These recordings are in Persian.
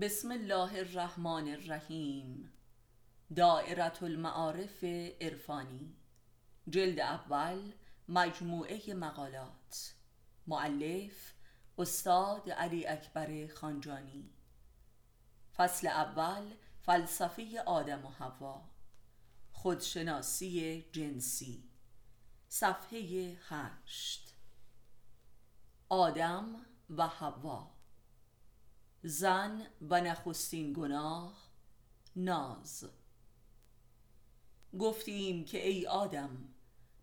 بسم الله الرحمن الرحیم. دائرة المعارف عرفانی. جلد اول مجموعه مقالات. معلف استاد علی اکبر خانجانی. فصل اول فلسفه آدم و هوا خودشناسی جنسی. صفحه هشت. آدم و هوا زن و نخستین گناه ناز. گفتیم که ای آدم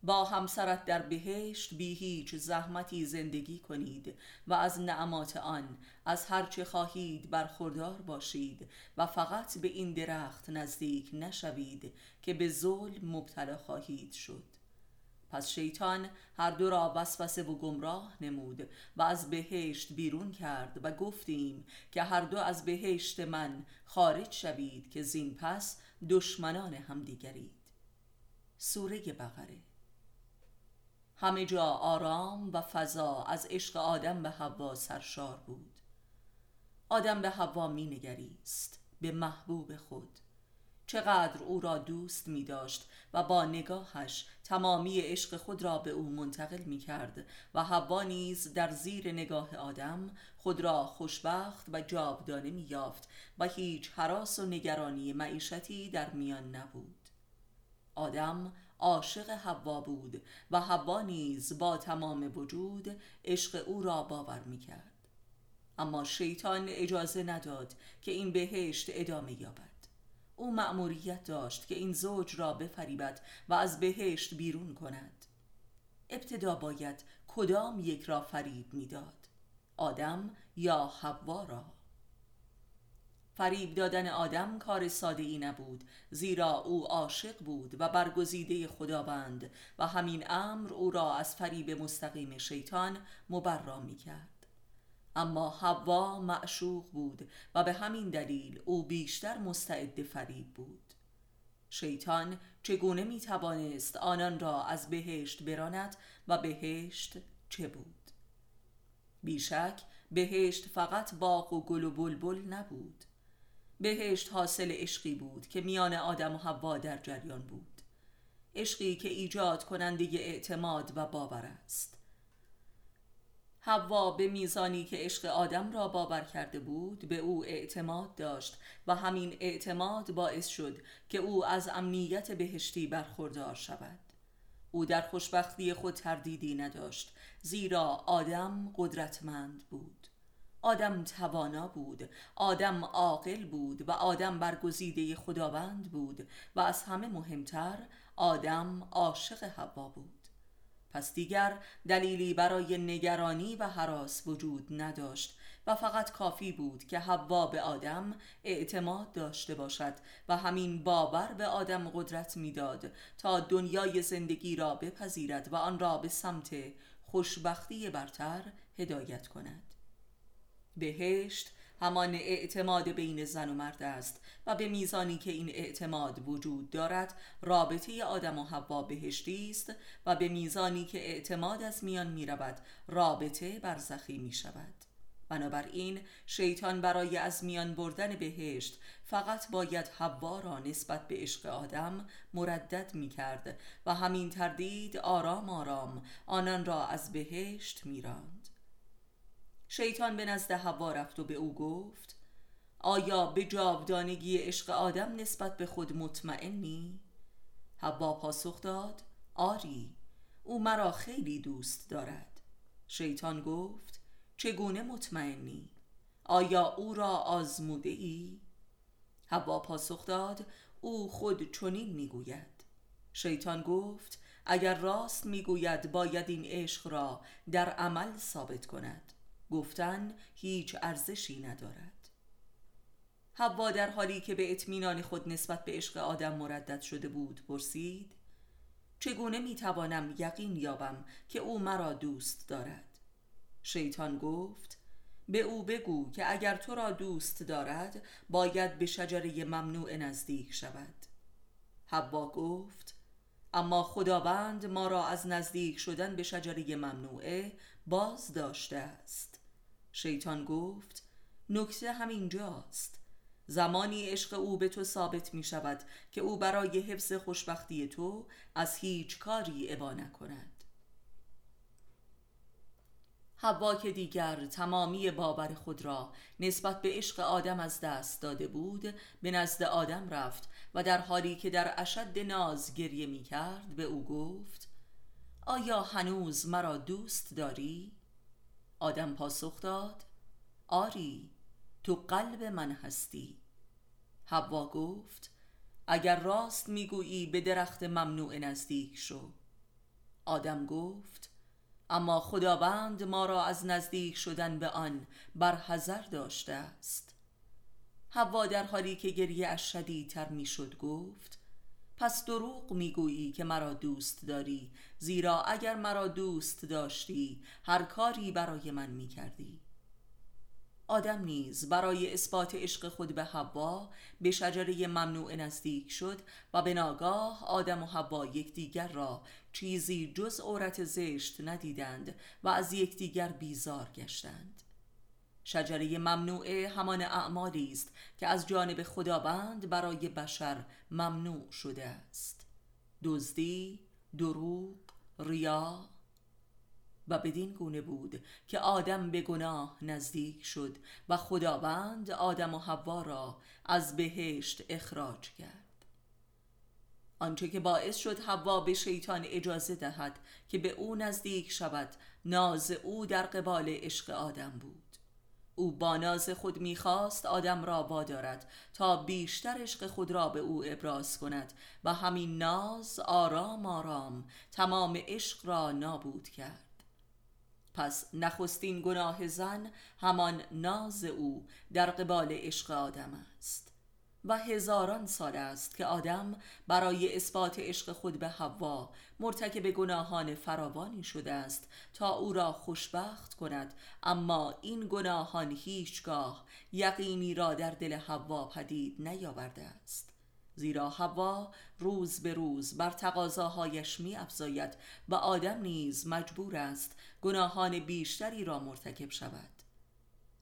با همسرت در بهشت بی هیچ زحمتی زندگی کنید و از نعمات آن از هرچه خواهید برخوردار باشید و فقط به این درخت نزدیک نشوید که به ظلم مبتلا خواهید شد. پس شیطان هر دو را وسوسه و گمراه نمود و از بهشت بیرون کرد و گفتیم که هر دو از بهشت من خارج شوید که زین پس دشمنان همدیگرید. سوره بقره. همه جا آرام و فضا از عشق آدم به حوا سرشار بود. آدم به حوا می نگریست به محبوب خود. چقدر او را دوست می داشت و با نگاهش تمامی عشق خود را به او منتقل می کرد و حوا نیز در زیر نگاه آدم خود را خوشبخت و جاودانه می یافت و هیچ حراس و نگرانی معیشتی در میان نبود. آدم عاشق حوا بود و حوا نیز با تمام وجود عشق او را باور می کرد اما شیطان اجازه نداد که این بهشت ادامه یابد. او مأموریت داشت که این زوج را بفریبد و از بهشت بیرون کند. ابتدا باید کدام یک را فریب می‌داد؟ آدم یا حوا را؟ فریب دادن آدم کار ساده ای نبود زیرا او عاشق بود و برگزیده خداوند و همین امر او را از فریب مستقیم شیطان مبرا می کرد اما حوا معشوق بود و به همین دلیل او بیشتر مستعد فریب بود. شیطان چگونه می توانست آنان را از بهشت براند و بهشت چه بود؟ بیشک بهشت فقط باغ و گل و بلبل نبود. بهشت حاصل عشقی بود که میان آدم و حوا در جریان بود. عشقی که ایجاد کننده اعتماد و باور است. حوا به میزانی که عشق آدم را باور کرده بود به او اعتماد داشت و همین اعتماد باعث شد که او از امنیت بهشتی برخوردار شود. او در خوشبختی خود تردیدی نداشت زیرا آدم قدرتمند بود. آدم توانا بود آدم عاقل بود و آدم برگزیده خداوند بود و از همه مهمتر آدم عاشق حوا بود. پس دیگر دلیلی برای نگرانی و حراس وجود نداشت و فقط کافی بود که حوا به آدم اعتماد داشته باشد و همین باور به آدم قدرت می‌داد تا دنیای زندگی را بپذیرد و آن را به سمت خوشبختی برتر هدایت کند. بهشت همان اعتماد بین زن و مرد است و به میزانی که این اعتماد وجود دارد رابطه آدم و حوا بهشتی است و به میزانی که اعتماد از میان می رود رابطه برزخی می شود بنابراین شیطان برای از میان بردن بهشت فقط باید حوا را نسبت به عشق آدم مردد می کرد و همین تردید آرام آرام آنان را از بهشت می شیطان به نزد هوا رفت و به او گفت آیا به جاودانگی عشق آدم نسبت به خود مطمئنی؟ هوا پاسخ داد آری او مرا خیلی دوست دارد شیطان گفت چگونه مطمئنی؟ آیا او را آزموده ای؟ هوا پاسخ داد او خود چنین می‌گوید شیطان گفت اگر راست می‌گوید باید این عشق را در عمل ثابت کند گفتن هیچ ارزشی ندارد. حوا در حالی که به اطمینان خود نسبت به عشق آدم مردد شده بود پرسید چگونه می‌توانم یقین یابم که او مرا دوست دارد؟ شیطان گفت به او بگو که اگر تو را دوست دارد باید به شجره ممنوع نزدیک شود. حوا گفت اما خداوند ما را از نزدیک شدن به شجره ممنوعه باز داشته است. شیطان گفت نکته همینجاست زمانی عشق او به تو ثابت می شود که او برای حفظ خوشبختی تو از هیچ کاری ابا نکند حوا که دیگر تمامی باور خود را نسبت به عشق آدم از دست داده بود به نزد آدم رفت و در حالی که در اشد ناز گریه می کرد به او گفت آیا هنوز مرا دوست داری؟ آدم پاسخ داد آری تو قلب من هستی. حوا گفت اگر راست می‌گویی به درخت ممنوع نزدیک شو. آدم گفت اما خداوند ما را از نزدیک شدن به آن بر حذر داشته است. حوا در حالی که گریه اش شدیدتر می‌شد گفت پس دروغ می‌گویی که مرا دوست داری زیرا اگر مرا دوست داشتی هر کاری برای من می‌کردی. آدم نیز برای اثبات عشق خود به حوا به شجره ممنوع نزدیک شد و به ناگاه آدم و حوا یکدیگر را چیزی جز عورت زشت ندیدند و از یکدیگر بیزار گشتند. شجره ممنوعه همان اعمالی است که از جانب خداوند برای بشر ممنوع شده است. دزدی دروغ ریا و بدین گونه بود که آدم به گناه نزدیک شد و خداوند آدم و حوا را از بهشت اخراج کرد. آنچه که باعث شد حوا به شیطان اجازه دهد که به او نزدیک شود ناز او در قبال عشق آدم بود. او با ناز خود می‌خواست آدم را وادارد تا بیشتر عشق خود را به او ابراز کند و همین ناز آرام آرام تمام عشق را نابود کرد. پس نخستین گناه زن همان ناز او در قبال عشق آدم است. و هزاران سال است که آدم برای اثبات عشق خود به حوا مرتکب گناهان فراوانی شده است تا او را خوشبخت کند. اما این گناهان هیچگاه یقینی را در دل حوا پدید نیاورده است. زیرا هوا روز به روز بر تقاضاهایش می افزاید و آدم نیز مجبور است گناهان بیشتری را مرتکب شود.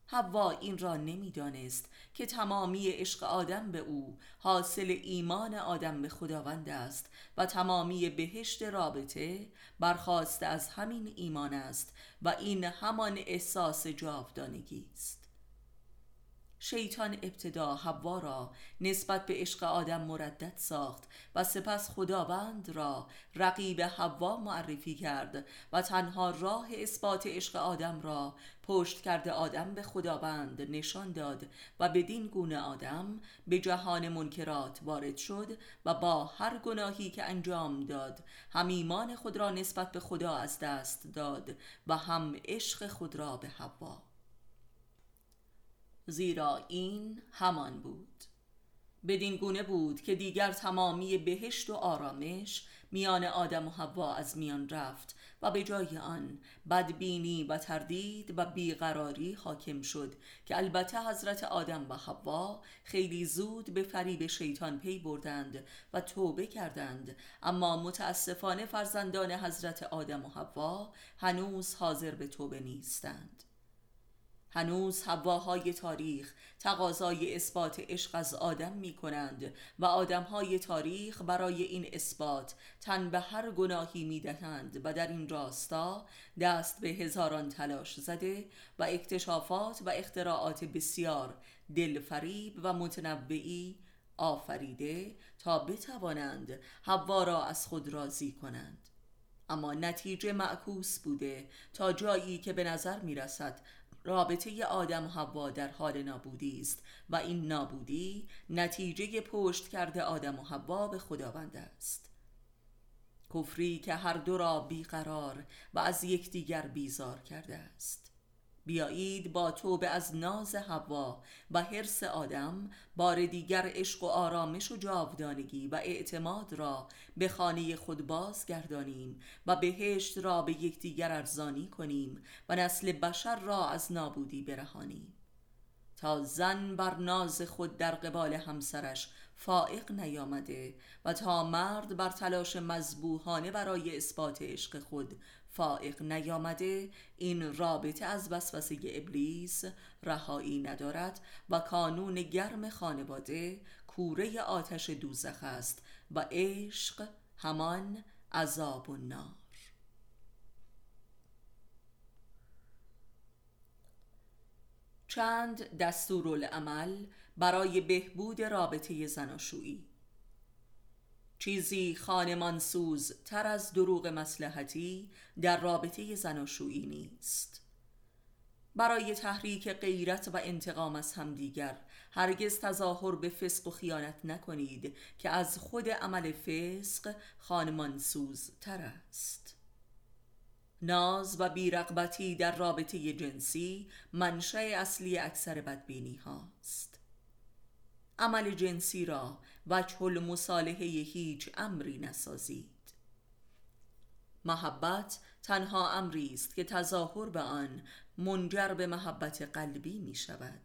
حوا این را نمی‌دانست که تمامی عشق آدم به او حاصل ایمان آدم به خداوند است و تمامی بهشت رابطه برخواسته از همین ایمان است و این همان احساس جاودانگی است. شیطان ابتدا حوا را نسبت به عشق آدم مردد ساخت و سپس خداوند را رقیب حوا معرفی کرد و تنها راه اثبات عشق آدم را پشت کرده آدم به خداوند نشان داد و بدین گونه آدم به جهان منکرات وارد شد و با هر گناهی که انجام داد هم ایمان خود را نسبت به خدا از دست داد و هم عشق خود را به حوا. زیرا این همان بود. بدین گونه بود که دیگر تمامی بهشت و آرامش میان آدم و حوا از میان رفت و به جای آن بدبینی و تردید و بیقراری حاکم شد که البته حضرت آدم و حوا خیلی زود به فریب شیطان پی بردند و توبه کردند. اما متاسفانه فرزندان حضرت آدم و حوا هنوز حاضر به توبه نیستند. هنوز هواهای تاریخ تقاضای اثبات عشق از آدم می کنند و آدمهای تاریخ برای این اثبات تن به هر گناهی می دهند و در این راستا دست به هزاران تلاش زده و اکتشافات و اختراعات بسیار دلفریب و متنوعی آفریده تا بتوانند هوا را از خود راضی کنند. اما نتیجه معکوس بوده تا جایی که به نظر می رسد رابطه آدم و حوا در حال نابودی است و این نابودی نتیجه پشت کرده آدم و حوا به خداوند است. کفری که هر دو را بیقرار و از یکدیگر بیزار کرده است. بیایید با توبه از ناز هوا و حرس آدم بار دیگر عشق و آرامش و جاودانگی و اعتماد را به خانه خود بازگردانیم و بهشت را به یکدیگر ارزانی کنیم و نسل بشر را از نابودی برهانیم. تا زن بر ناز خود در قبال همسرش فائق نیامده و تا مرد بر تلاش مذبوحانه برای اثبات عشق خود فائق نیامده این رابطه از وسوسه ابلیس رهایی ندارد و کانون گرم خانواده کوره آتش دوزخ است و عشق همان عذاب و نار. چند دستورالعمل برای بهبود رابطه زناشویی. چیزی خانمانسوز تر از دروغ مسلحتی در رابطه زناشویی نیست. برای تحریک غیرت و انتقام از همدیگر هرگز تظاهر به فسق و خیانت نکنید که از خود عمل فسق خانمانسوز تر است. ناز و بیرغبتی در رابطه جنسی منشأ اصلی اکثر بدبینی هاست. عمل جنسی را وجه المصالحه هیچ امری نسازید. محبت تنها امری است که تظاهر به آن منجر به محبت قلبی می شود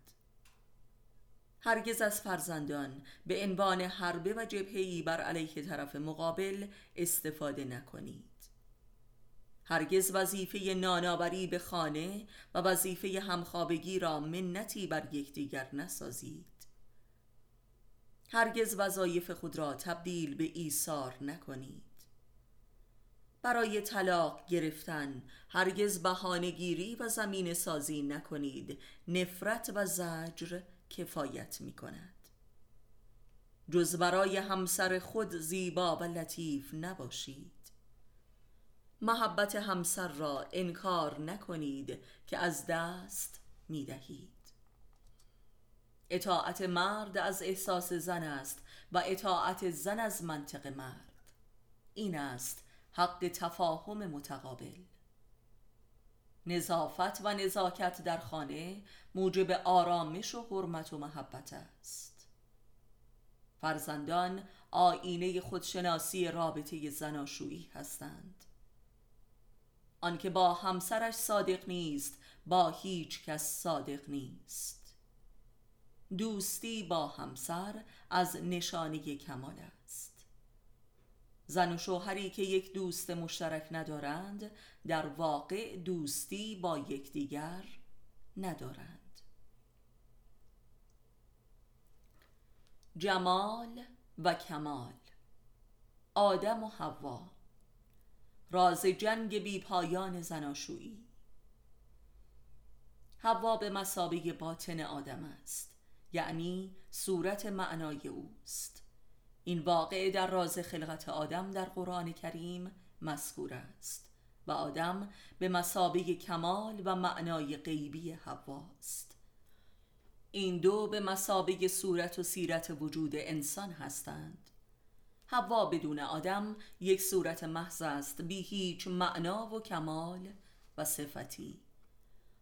هرگز از فرزندان به عنوان حربه و جبهه‌ای بر علیه طرف مقابل استفاده نکنید. هرگز وظیفه نانآوری به خانه و وظیفه همخوابگی را منتی بر یکدیگر نسازید. هرگز وظایف خود را تبدیل به ایثار نکنید. برای طلاق گرفتن هرگز بهانهگیری و زمین سازی نکنید. نفرت و زجر کفایت می کند جز برای همسر خود زیبا و لطیف نباشید. محبت همسر را انکار نکنید که از دست می دهید اطاعت مرد از احساس زن است و اطاعت زن از منطق مرد. این است حق تفاهم متقابل. نظافت و نزاکت در خانه موجب آرامش و حرمت و محبت است. فرزندان آینه خودشناسی رابطه زناشویی هستند. آنکه با همسرش صادق نیست با هیچ کس صادق نیست. دوستی با همسر از نشانه کمال است. زن و شوهری که یک دوست مشترک ندارند در واقع دوستی با یکدیگر ندارند. جمال و کمال آدم و حوا راز جنگ بی پایان زناشویی حوا به مسابه باطن آدم است. یعنی صورت معنای اوست. این واقع در راز خلقت آدم در قرآن کریم مذکور است و آدم به مسابه کمال و معنای غیبی هواست این دو به مسابه صورت و سیرت وجود انسان هستند. هوا بدون آدم یک صورت محض است بی هیچ معنا و کمال و صفتی.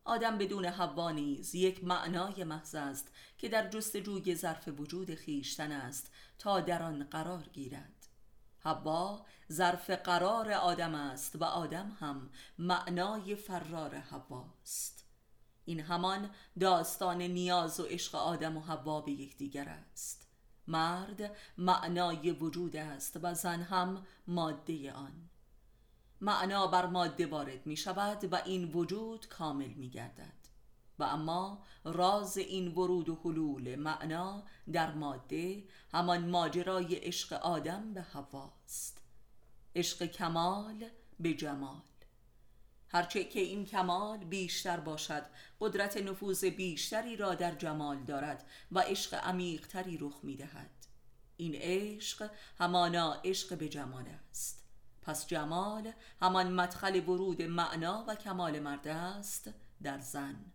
آدم بدون حوا نیز یک معنای محض است که در جستجوی ظرف وجود خیشتن است تا در آن قرار گیرد. حوا ظرف قرار آدم است و آدم هم معنای فرار حواست. این همان داستان نیاز و عشق آدم و حوا به یکدیگر است. مرد معنای وجود است و زن هم ماده آن. معنا بر ماده وارد می شود و این وجود کامل می گردد و اما راز این ورود و حلول معنا در ماده همان ماجرای عشق آدم به هواست عشق کمال به جمال. هرچه که این کمال بیشتر باشد قدرت نفوذ بیشتری را در جمال دارد و عشق عمیقتری رخ می دهد این عشق همانا عشق به جمال است. پس جمال همان مدخل ورود معنا و کمال مرد است در زن.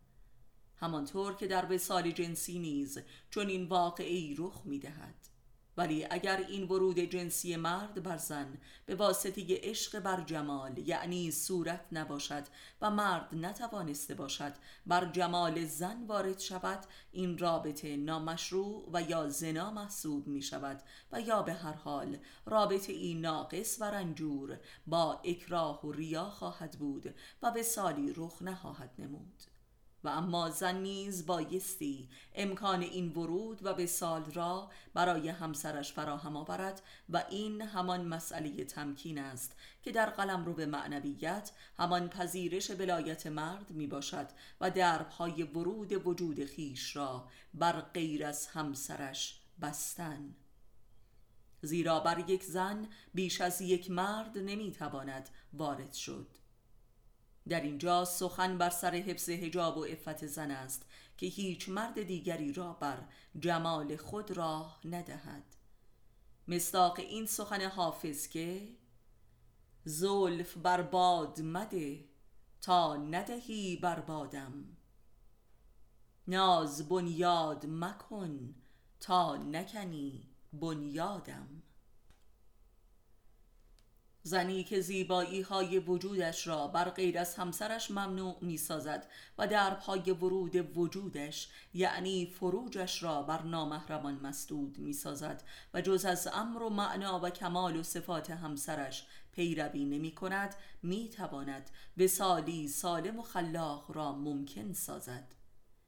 همانطور که در وسال جنسی نیز چون این واقعی رخ می دهد ولی اگر این ورود جنسی مرد بر زن به واسطه عشق بر جمال یعنی صورت نباشد و مرد نتوانسته باشد بر جمال زن وارد شود این رابطه نامشروع و یا زنا محسوب می شود و یا به هر حال رابطه این ناقص و رنجور با اکراه و ریا خواهد بود و به سالی رخ نخواهد نمود. و اما زن نیز بایستی امکان این ورود و به سال را برای همسرش فراهم آورد و این همان مسئله تمکین است که در قلم رو به معنویت همان پذیرش ولایت مرد می باشد و دربهای ورود وجود خیش را بر غیر از همسرش بستن. زیرا بر یک زن بیش از یک مرد نمی‌تواند وارد شد. در اینجا سخن بر سر حفظ هجاب و عفت زن است که هیچ مرد دیگری را بر جمال خود راه ندهد. مستاق این سخن حافظ که زلف بر باد مده تا ندهی بر بادم. ناز بنیاد مکن تا نکنی بنیادم. زنی که زیبایی های وجودش را بر غیر از همسرش ممنوع می سازد و دربهای ورود وجودش یعنی فروجش را بر نامحرمان مسدود می سازد و جز از امر و معنا و کمال و صفات همسرش پیروی نمی کند می تواند به سالی سالم و خلاق را ممکن سازد.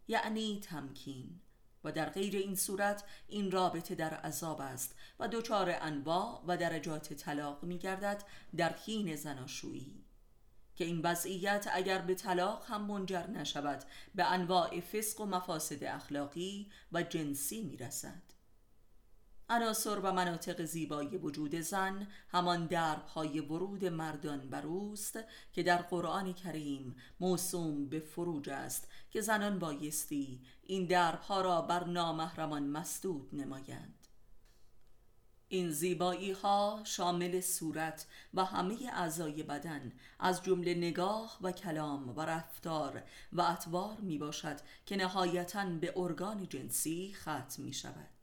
یعنی تمکین. و در غیر این صورت این رابطه در عذاب است و دچار انواع و درجات طلاق می گردد در حین زناشویی. که این وضعیت اگر به طلاق هم منجر نشود به انواع فسق و مفاسد اخلاقی و جنسی می رسد عناصر و مناطق زیبایی وجود زن همان دربهای ورود مردان بر اوست که در قرآن کریم موسوم به فروج است که زنان بایستی این دربها را بر نامحرمان مسدود نمایند. این زیبایی ها شامل صورت و همه اعضای بدن از جمله نگاه و کلام و رفتار و اطوار می باشد که نهایتا به ارگان جنسی ختم می شود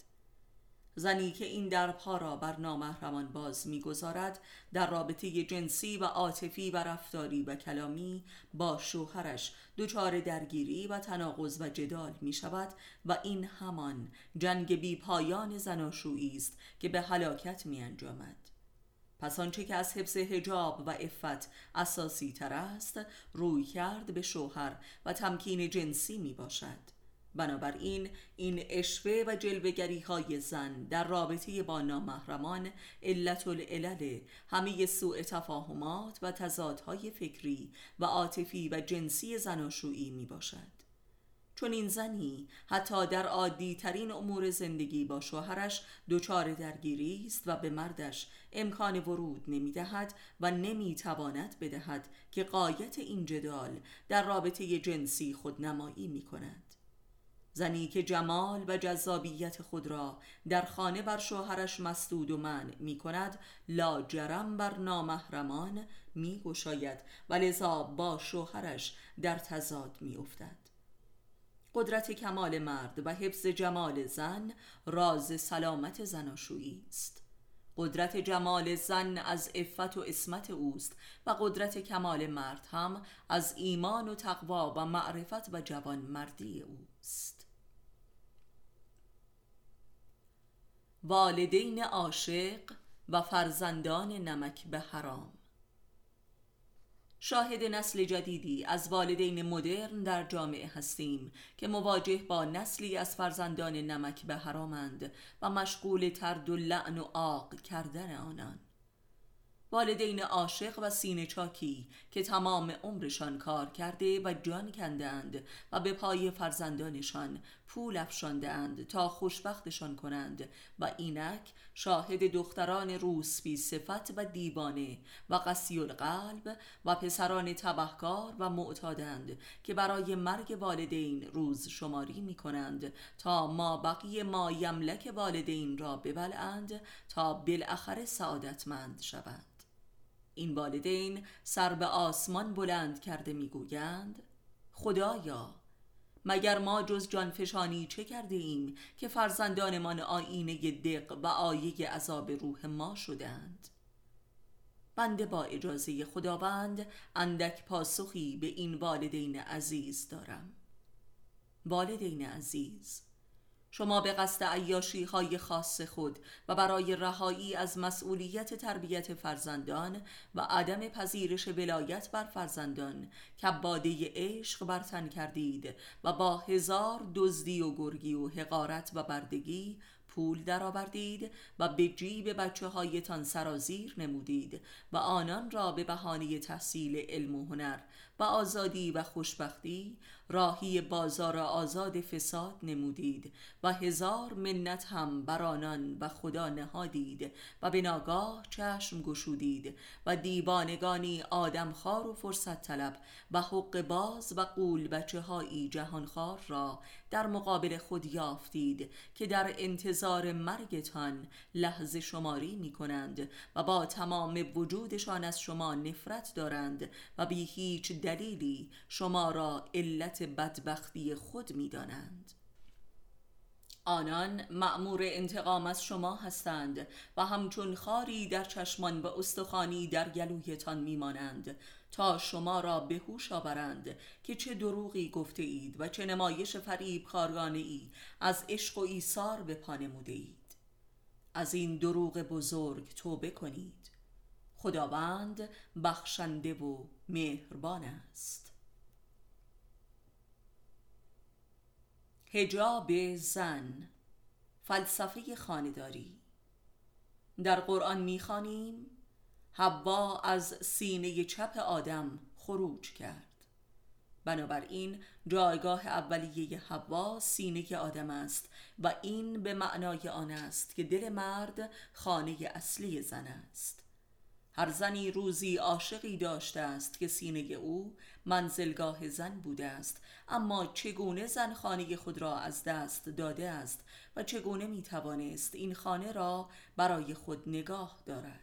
زنی که این درپا را بر نامحرمان باز می‌گذارد در رابطه جنسی و عاطفی و رفتاری و کلامی با شوهرش دچار درگیری و تناقض و جدال می شود و این همان جنگ بی پایان زناشویی است که به هلاکت می انجامد. پس آنچه که از حفظ هجاب و افت اساسی تر است روی کرد به شوهر و تمکین جنسی می باشد بنابراین این اشوه و جلوگری های زن در رابطه با نامحرمان علت العلل همه سوء تفاهمات و تضادهای فکری و عاطفی و جنسی زناشویی می باشد چون این زنی حتی در عادی ترین امور زندگی با شوهرش دچار درگیری است و به مردش امکان ورود نمی دهد و نمی تواند بدهد که قایت این جدال در رابطه جنسی خودنمایی می کند زنی که جمال و جذابیت خود را در خانه بر شوهرش مسدود و من می کند لاجرم بر نامحرمان می گشاید و لذا با شوهرش در تضاد می افتد. قدرت کمال مرد و حفظ جمال زن راز سلامت زناشویی است قدرت جمال زن از عفت و اسمت اوست و قدرت کمال مرد هم از ایمان و تقوا و معرفت و جوان مردی اوست والدین عاشق و فرزندان نمک به حرام. شاهد نسل جدیدی از والدین مدرن در جامعه هستیم که مواجه با نسلی از فرزندان نمک به حرامند و مشغول ترد و لعن و آق کردن آنان. والدین عاشق و سینه چاکی که تمام عمرشان کار کرده و جان کندند و به پای فرزندانشان پول افشاندند تا خوشبختشان کنند و اینک شاهد دختران روسبی صفت و دیوانه و قسی القلب و پسران تبهکار و معتادند که برای مرگ والدین روز شماری می کنند تا ما بقیه ما یملک والدین را ببلند تا بالاخره سعادتمند شوند. این والدین سر به آسمان بلند کرده می‌گویند خدایا مگر ما جز جانفشانی چه کرده ایم که فرزندانمان آینه دق و آیه عذاب روح ما شدند بنده با اجازه خداوند اندک پاسخی به این والدین عزیز دارم. والدین عزیز شما به قصد عیاشی های خاص خود و برای رهایی از مسئولیت تربیت فرزندان و عدم پذیرش ولایت بر فرزندان کباده عشق برتن کردید و با هزار دزدی و گرگی و حقارت و بردگی پول درآوردید و به جیب بچه هایتان سرازیر نمودید و آنان را به بهانه تحصیل علم و هنر و آزادی و خوشبختی راهی بازار آزاد فساد نمودید و هزار منت هم بر آنان و خدا نهادید و به ناگاه چشم گشودید و دیوانگانی آدمخوار و فرصت طلب و حق باز و قول بچه هایی جهانخوار را در مقابل خود یافتید که در انتظار مرگتان لحظه شماری می کنند و با تمام وجودشان از شما نفرت دارند و بی هیچ دلیلی شما را علت بدبختی خود می دانند. آنان مأمور انتقام از شما هستند و همچون خاری در چشمان و استخوانی در گلویتان میمانند تا شما را به هوش آورند که چه دروغی گفته اید و چه نمایش فریب کارگانه ای از عشق و ایثار به پا نموده اید از این دروغ بزرگ توبه کنید. خداوند بخشنده و مهربان است. هجاب زن. فلسفه خانداری در قرآن می‌خوانیم حوا از سینه چپ آدم خروج کرد. بنابراین جایگاه اولیه حوا سینه آدم است و این به معنای آن است که دل مرد خانه اصلی زن است. هر زنی روزی عاشقی داشته است که سینه او منزلگاه زن بوده است. اما چگونه زن خانه خود را از دست داده است و چگونه می توانست این خانه را برای خود نگاه دارد؟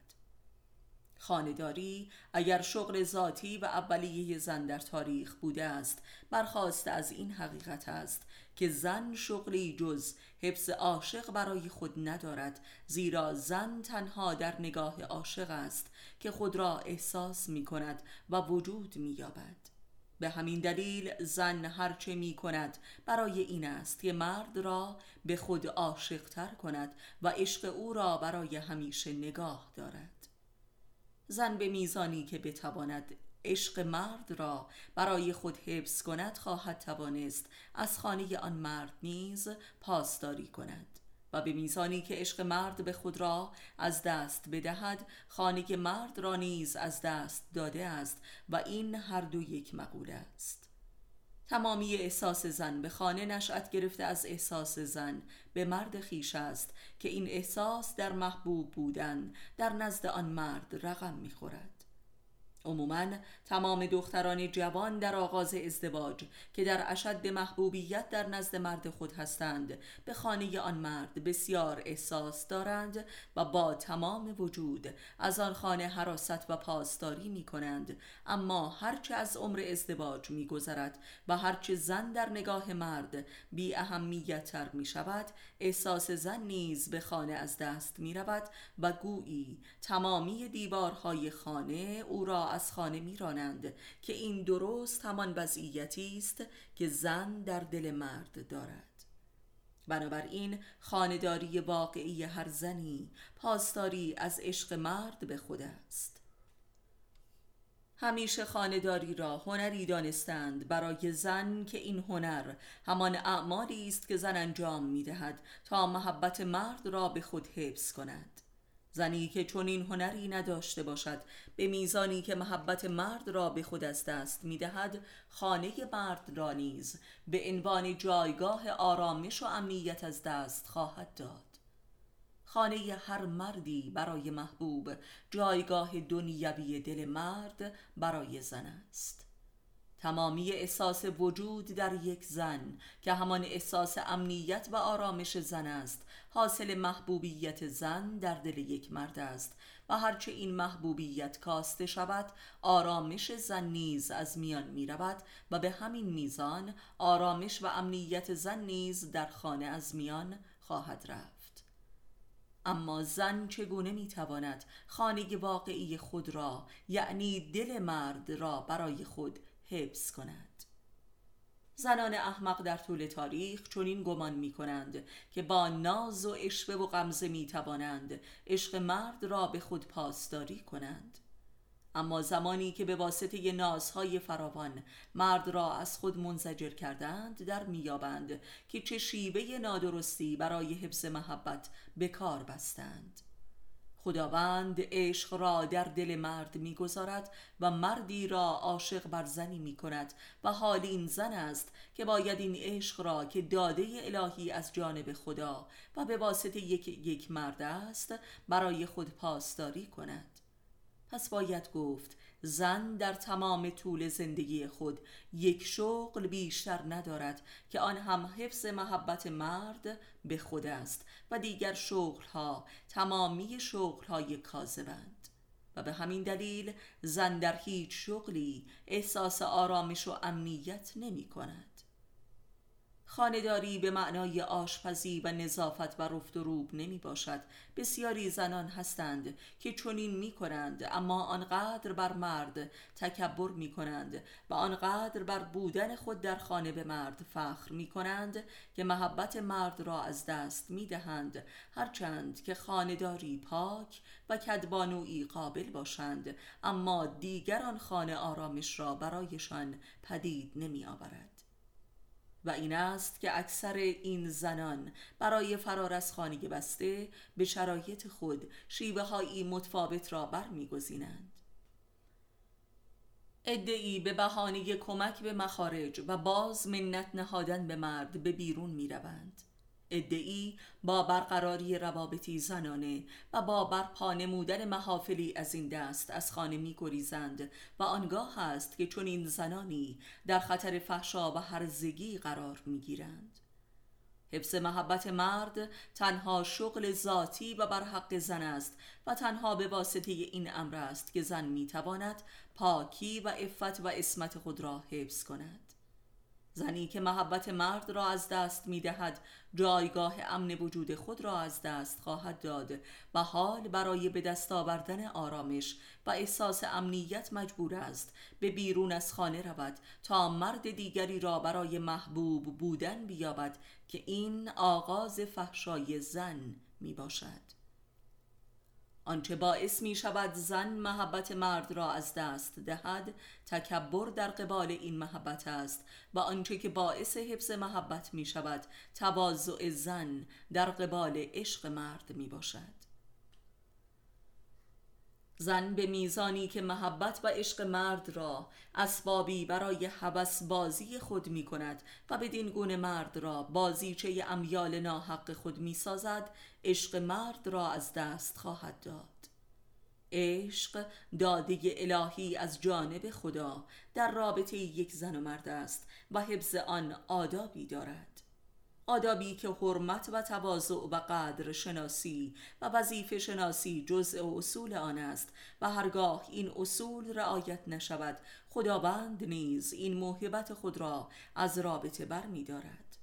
خانداری اگر شغل ذاتی و اولیه زن در تاریخ بوده است برخواست از این حقیقت است که زن شغلی جز حفظ عاشق برای خود ندارد زیرا زن تنها در نگاه عاشق است که خود را احساس می کند و وجود می یابد به همین دلیل زن هرچه می کند برای این است که مرد را به خود عاشق تر کند و عشق او را برای همیشه نگاه دارد. زن به میزانی که بتواند عشق مرد را برای خود حفظ کند خواهد توانست از خانه آن مرد نیز پاسداری کند و به میزانی که عشق مرد به خود را از دست بدهد خانه مرد را نیز از دست داده است و این هر دو یک مقوله است. تمامی احساس زن به خانه نشأت گرفته از احساس زن به مرد خیش است که این احساس در محبوب بودن در نزد آن مرد رقم می‌خورد. عموما تمام دختران جوان در آغاز ازدواج که در اشد محبوبیت در نزد مرد خود هستند به خانه آن مرد بسیار احساس دارند و با تمام وجود از آن خانه حراست و پاسداری می کنند اما هرچه از عمر ازدواج می گذرد و هرچه زن در نگاه مرد بی اهمیت تر می شود احساس زن نیز به خانه از دست می رود و گویی تمامی دیوارهای خانه او را از خانه میرانند که این درست همان وضعیتی است که زن در دل مرد دارد. بنابراین خانداری واقعی هر زنی پاسداری از عشق مرد به خود است. همیشه خانداری را هنری دانستند برای زن که این هنر همان اعمالی است که زن انجام می دهد تا محبت مرد را به خود حفظ کند. زنی که چون این هنری نداشته باشد به میزانی که محبت مرد را به خود از دست می‌دهد خانه مرد را نیز به عنوان جایگاه آرامش و امنیت از دست خواهد داد. خانه هر مردی برای محبوب جایگاه دنیوی دل مرد برای زن است. تمامی احساس وجود در یک زن که همان احساس امنیت و آرامش زن است حاصل محبوبیت زن در دل یک مرد است و هرچه این محبوبیت کاسته شود آرامش زن نیز از میان می رود و به همین میزان آرامش و امنیت زن نیز در خانه از میان خواهد رفت. اما زن چگونه می تواند خانه واقعی خود را یعنی دل مرد را برای خود حفظ کند. زنان احمق در طول تاریخ چنین گمان می کنند که با ناز و عشوه و غمزه می توانند عشق مرد را به خود پاسداری کنند. اما زمانی که به واسطه نازهای فراوان مرد را از خود منزجر کردند در میابند که چه شیوه نادرستی برای حفظ محبت به کار بستند. خداوند عشق را در دل مرد می‌گذارد و مردی را عاشق بر زنی می کند و حال این زن است که باید این عشق را که داده الهی از جانب خدا و به واسطه یک, یک مرد است برای خود پاسداری کند. پس باید گفت زن در تمام طول زندگی خود یک شغل بیشتر ندارد که آن هم حفظ محبت مرد به خود است و دیگر شغلها تمامی شغلهای کاذبند. و به همین دلیل زن در هیچ شغلی احساس آرامش و امنیت نمی کند. خانداری به معنای آشپزی و نظافت و رفت و روب نمی باشد. بسیاری زنان هستند که چنین می کنند اما آنقدر بر مرد تکبر می کنند و آنقدر بر بودن خود در خانه به مرد فخر می کنند که محبت مرد را از دست می دهند. هرچند که خانداری پاک و کدبانوی قابل باشند اما دیگران خانه آرامش را برایشان پدید نمی آورد و این است که اکثر این زنان برای فرار از خانه بسته به شرایط خود شیوه هایی متفاوت را برمیگزینند ادعی به بهانه کمک به مخارج و باز منت نهادن به مرد به بیرون می روند. ادعی با برقراری روابطی زنانه و با برپا نمودن محافلی از این دست از خانه می گریزند و آنگاه است که چون این زنانی در خطر فحشا و هرزگی قرار می گیرند. حفظ محبت مرد تنها شغل ذاتی و بر حق زن است و تنها به واسطه این امر است که زن می تواند پاکی و عفت و اسمت خود را حفظ کند. زنی که محبت مرد را از دست می دهد جایگاه امن وجود خود را از دست خواهد داد و حال برای به دست آوردن آرامش و احساس امنیت مجبور است. به بیرون از خانه رود تا مرد دیگری را برای محبوب بودن بیابد که این آغاز فحشای زن می باشد آنچه باعث می شود زن محبت مرد را از دست دهد تکبر در قبال این محبت است و آنچه که باعث حفظ محبت می شود تواضع زن در قبال عشق مرد می باشد زن به میزانی که محبت و عشق مرد را اسبابی برای حبس بازی خود می کند و بدین گونه مرد را بازیچه امیال ناحق خود می سازد عشق مرد را از دست خواهد داد. عشق داده الهی از جانب خدا در رابطه یک زن و مرد است و حفظ آن آدابی دارد. آدابی که حرمت و تواضع و قدر شناسی و وظیفه شناسی جزء اصول آن است و هرگاه این اصول رعایت نشود خداوند نیز این موهبت خود را از رابطه بر می دارد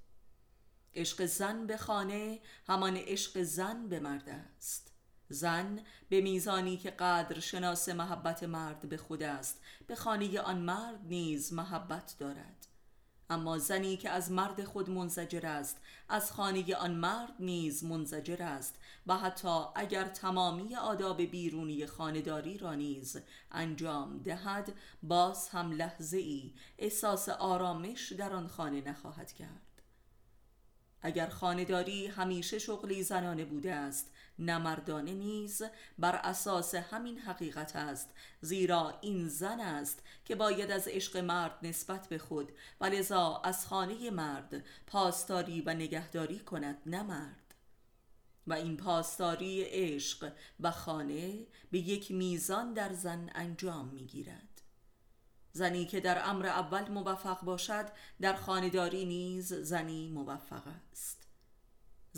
عشق زن به خانه همان عشق زن به مرد است. زن به میزانی که قدر شناس محبت مرد به خود است به خانه آن مرد نیز محبت دارد. اما زنی که از مرد خود منزجر است از خانه آن مرد نیز منزجر است و حتی اگر تمامی آداب بیرونی خانداری را نیز انجام دهد باز هم لحظه ای احساس آرامش در آن خانه نخواهد کرد. اگر خانداری همیشه شغلی زنانه بوده است نمردانه نیز بر اساس همین حقیقت است زیرا این زن است که باید از عشق مرد نسبت به خود و لذا از خانه مرد پاسداری و نگهداری کند نه مرد. و این پاسداری عشق و خانه به یک میزان در زن انجام می‌گیرد. زنی که در امر اول موفق باشد در خانداری نیز زنی موفق است.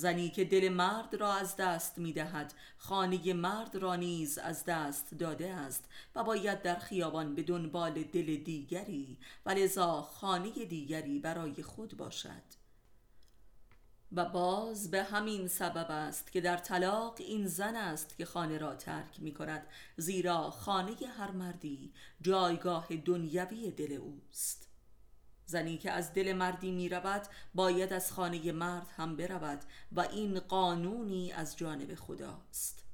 زنی که دل مرد را از دست می دهد خانه مرد را نیز از دست داده است و باید در خیابان به دنبال دل دیگری و لذا خانه دیگری برای خود باشد. و باز به همین سبب است که در طلاق این زن است که خانه را ترک می کند زیرا خانه هر مردی جایگاه دنیوی دل اوست. زنی که از دل مردی می رود باید از خانه مرد هم برود و این قانونی از جانب خداست.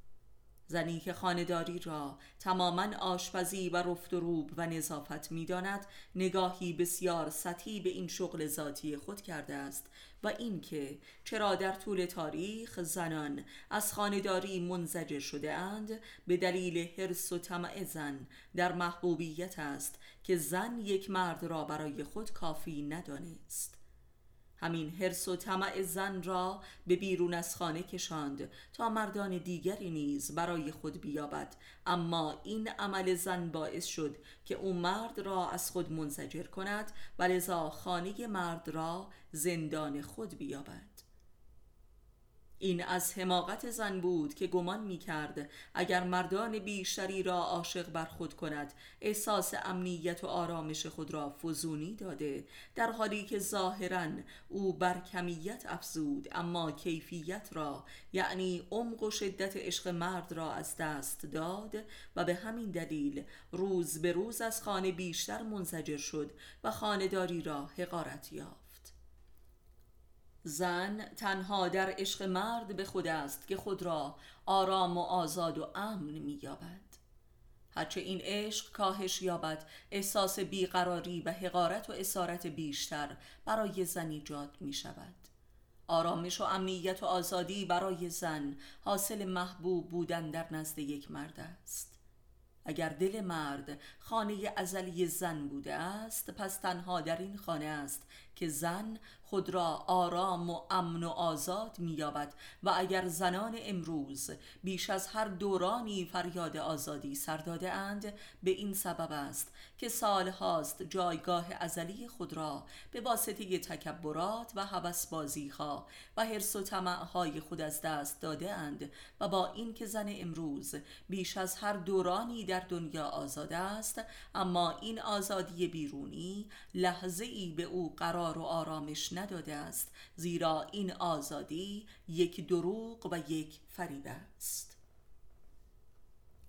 زنی که خانداری را تماما آشپزی و رفت و روب و نظافت می‌داند نگاهی بسیار سطحی به این شغل ذاتی خود کرده است. و اینکه چرا در طول تاریخ زنان از خانداری منزجر شده اند به دلیل حرس و طمع زن در محبوبیت است که زن یک مرد را برای خود کافی ندانست. همین حرس و طمع زن را به بیرون از خانه کشاند تا مردان دیگری نیز برای خود بیابد. اما این عمل زن باعث شد که او مرد را از خود منزجر کند و لذا خانه مرد را زندان خود بیابد. این از حماقت زن بود که گمان می کرد اگر مردان بیشتری را عاشق بر خود کند احساس امنیت و آرامش خود را فزونی داده. در حالی که ظاهرا او بر کمیت افزود اما کیفیت را یعنی عمق و شدت عشق مرد را از دست داد و به همین دلیل روز به روز از خانه بیشتر منزجر شد و خانهداری را حقارت یافت. زن تنها در عشق مرد به خود است که خود را آرام و آزاد و امن مییابد. هرچه این عشق کاهش یابد احساس بیقراری و حقارت و اسارت بیشتر برای زن ایجاد می شود آرامش و امنیت و آزادی برای زن حاصل محبوب بودن در نزد یک مرد است. اگر دل مرد خانه ازلی زن بوده است پس تنها در این خانه است که زن خود را آرام و امن و آزاد مییابد و اگر زنان امروز بیش از هر دورانی فریاد آزادی سر داده اند به این سبب است که سال هاست جایگاه ازلی خود را به واسطه تکبرات و بازی ها و حرس و های خود از دست داده اند و با اینکه زن امروز بیش از هر دورانی در دنیا آزاد است اما این آزادی بیرونی لحظه ای به او قرار و آرامش نداده است زیرا این آزادی یک دروغ و یک فریب است.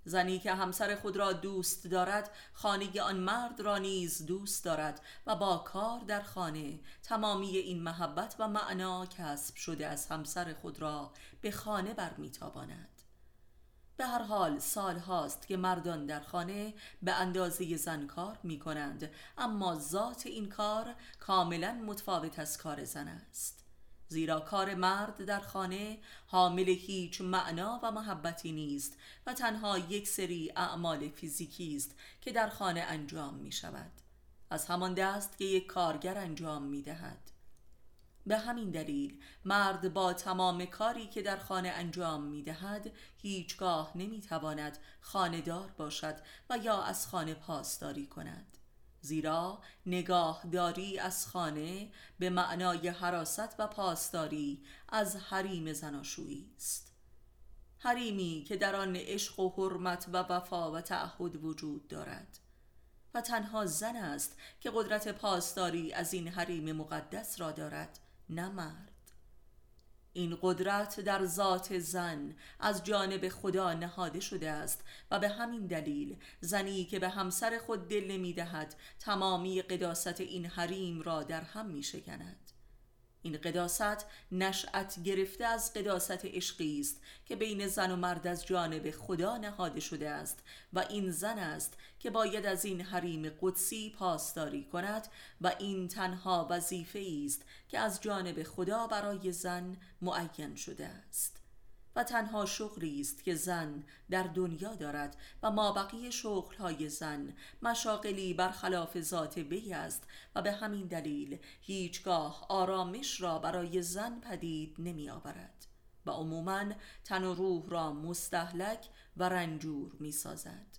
زنی که همسر خود را دوست دارد خانه آن مرد را نیز دوست دارد و با کار در خانه تمامی این محبت و معنا کسب شده از همسر خود را به خانه برمیتاباند. به هر حال سال هاست که مردان در خانه به اندازه زن کار می کنند اما ذات این کار کاملا متفاوت از کار زن است. زیرا کار مرد در خانه حامل هیچ معنا و محبتی نیست و تنها یک سری اعمال فیزیکی است که در خانه انجام می شود از همان دست که یک کارگر انجام می دهد به همین دلیل مرد با تمام کاری که در خانه انجام می دهد هیچگاه نمی تواند خانهدار باشد و یا از خانه پاسداری کند. زیرا نگاهداری از خانه به معنای حراست و پاسداری از حریم زناشویی است. حریمی که در آن عشق و حرمت و وفا و تعهد وجود دارد. و تنها زن است که قدرت پاسداری از این حریم مقدس را دارد. نه مرد. این قدرت در ذات زن از جانب خدا نهاده شده است و به همین دلیل زنی که به همسر خود دل نمی دهد تمامی قداست این حریم را در هم می شکند این قداست نشأت گرفته از قداست عشقی است که بین زن و مرد از جانب خدا نهاده شده است و این زن است که باید از این حریم قدسی پاسداری کند و این تنها وظیفه است که از جانب خدا برای زن معین شده است. و تنها شغلی است که زن در دنیا دارد و ما بقیه شغلهای زن مشاقلی برخلاف ذات بی است و به همین دلیل هیچگاه آرامش را برای زن پدید نمی آورد و عموما تن و روح را مستحلک و رنجور می سازد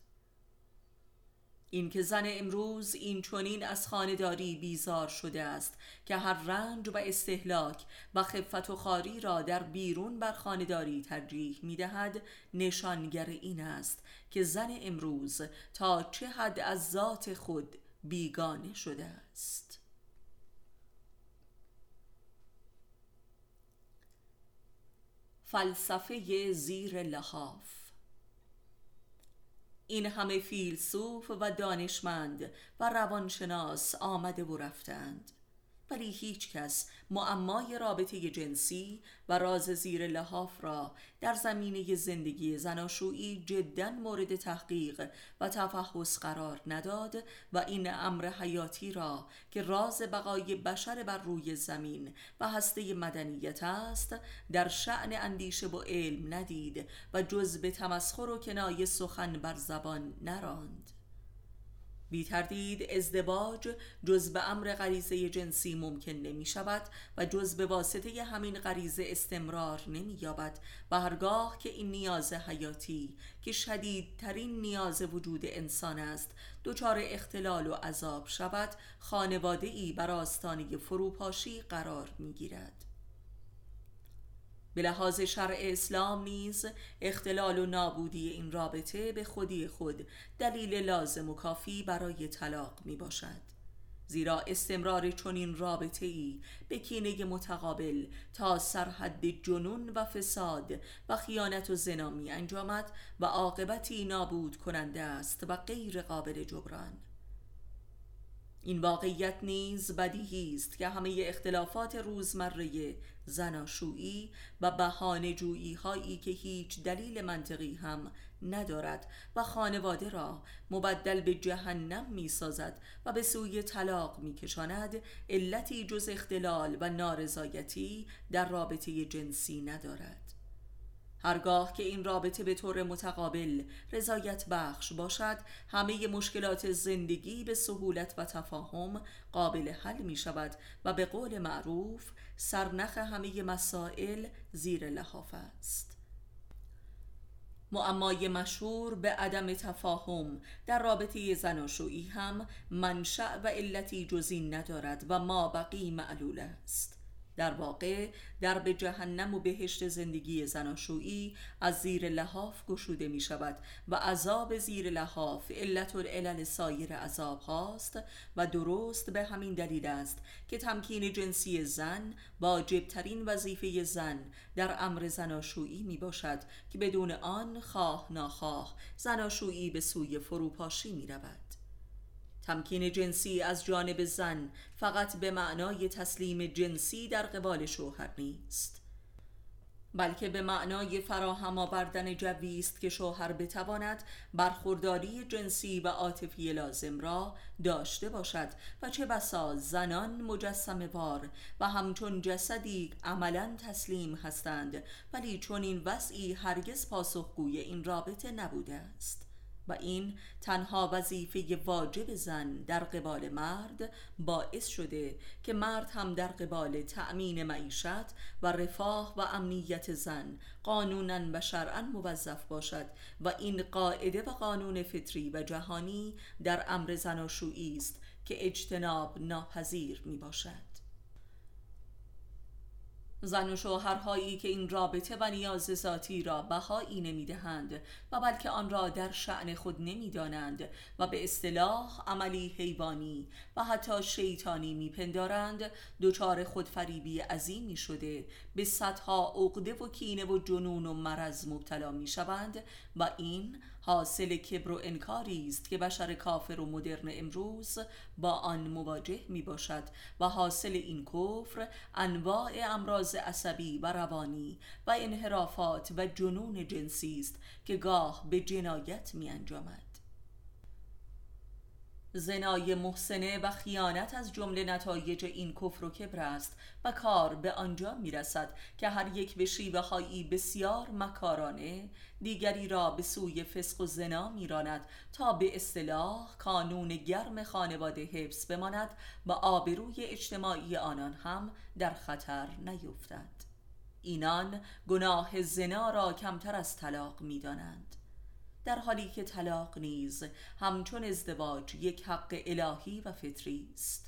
این که زن امروز این چونین از خانهداری بیزار شده است که هر رنج و استهلاک و خفت و خاری را در بیرون بر خانهداری ترجیح می دهد نشانگر این است که زن امروز تا چه حد از ذات خود بیگانه شده است. فلسفه زیر لحاف این همه فیلسوف و دانشمند و روانشناس آمده و رفتند. ولی هیچ کس معمای رابطه جنسی و راز زیر لحاف را در زمینه زندگی زناشویی جدا مورد تحقیق و تفحص قرار نداد و این امر حیاتی را که راز بقای بشر بر روی زمین و هسته مدنیت است در شعن اندیشه و علم ندید و جز به تمسخر و کنایه سخن بر زبان نراند. بی تردید ازدواج جز به امر غریزه جنسی ممکن نمی شود و جز به واسطه همین غریزه استمرار نمی یابد و هرگاه که این نیاز حیاتی که شدیدترین نیاز وجود انسان است دچار اختلال و عذاب شود خانواده ای بر آستانه فروپاشی قرار می گیرد به لحاظ شرع اسلام نیز اختلال و نابودی این رابطه به خودی خود دلیل لازم و کافی برای طلاق می باشد زیرا استمرار چنین رابطه ای به کینه متقابل تا سرحد جنون و فساد و خیانت و زنا می انجامد و عاقبتی نابود کننده است و غیر قابل جبران. این واقعیت نیز بدیهی است که همه اختلافات روزمره زناشویی و بهانه جویی هایی که هیچ دلیل منطقی هم ندارد و خانواده را مبدل به جهنم می سازد و به سوی طلاق می کشاند علتی جز اختلال و نارضایتی در رابطه جنسی ندارد. هرگاه که این رابطه به طور متقابل رضایت بخش باشد همه مشکلات زندگی به سهولت و تفاهم قابل حل می شود و به قول معروف سرنخ همه مسائل زیر لحاف است. معمای مشهور به عدم تفاهم در رابطه زناشویی هم منشأ و علتی جزی ندارد و ما بقی معلول است. در واقع در به جهنم و بهشت زندگی زناشویی از زیر لحاف گشوده می شود و عذاب زیر لحاف علت العلل سایر عذاب هاست و درست به همین دلیل است که تمکین جنسی زن واجبترین وظیفه زن در امر زناشویی می باشد که بدون آن خواه ناخواه زناشویی به سوی فروپاشی می رود تمکین جنسی از جانب زن فقط به معنای تسلیم جنسی در قبال شوهر نیست. بلکه به معنای فراهم آوردن جوی است که شوهر بتواند برخورداری جنسی و عاطفی لازم را داشته باشد و چه بسا زنان مجسم وار و همچون جسدی عملا تسلیم هستند ولی چون این وضعی هرگز پاسخگوی این رابطه نبوده است. و این تنها وظیفه واجب زن در قبال مرد باعث شده که مرد هم در قبال تأمین معیشت و رفاه و امنیت زن قانونا و شرعا موظف باشد و این قاعده و قانون فطری و جهانی در امر زناشویی است که اجتناب ناپذیر می باشد زن و شوهرهایی که این رابطه و نیاز ذاتی را بهایی نمی‌دهند و بلکه آن را در شعن خود نمی‌دانند و به اصطلاح عملی حیوانی و حتی شیطانی میپندارند دچار خودفریبی عظیمی شده به صدها عقده و کینه و جنون و مرض مبتلا می‌شوند و این حاصل کبر و انکاری است که بشر کافر و مدرن امروز با آن مواجه می باشد و حاصل این کفر انواع امراض عصبی و روانی و انحرافات و جنون جنسی است که گاه به جنایت می انجامد. زنای محسنه و خیانت از جمله نتایج این کفر و کبر است و کار به آنجا می رسد که هر یک به شیوه هایی بسیار مکارانه دیگری را به سوی فسق و زنا میراند تا به اصطلاح کانون گرم خانواده حفظ بماند و آبروی اجتماعی آنان هم در خطر نیفتد. اینان گناه زنا را کمتر از طلاق می‌دانند. در حالی که طلاق نیز همچون ازدواج یک حق الهی و فطری است.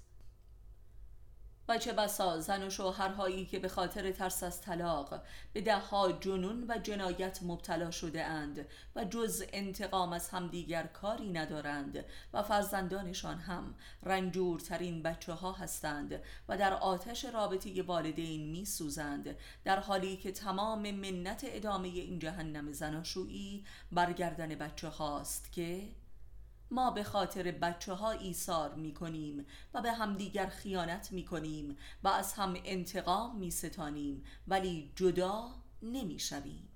و چه بسا زن و شوهرهایی که به خاطر ترس از طلاق به دهها جنون و جنایت مبتلا شده اند و جز انتقام از همدیگر کاری ندارند و فرزندانشان هم رنجورترین بچه ها هستند و در آتش رابطه والدین می سوزند در حالی که تمام منت ادامه این جهنم زناشویی برگردن بچه هاست که ما به خاطر بچه ها ایثار می کنیم و به همدیگر خیانت می کنیم و از هم انتقام می ستانیم ولی جدا نمی شویم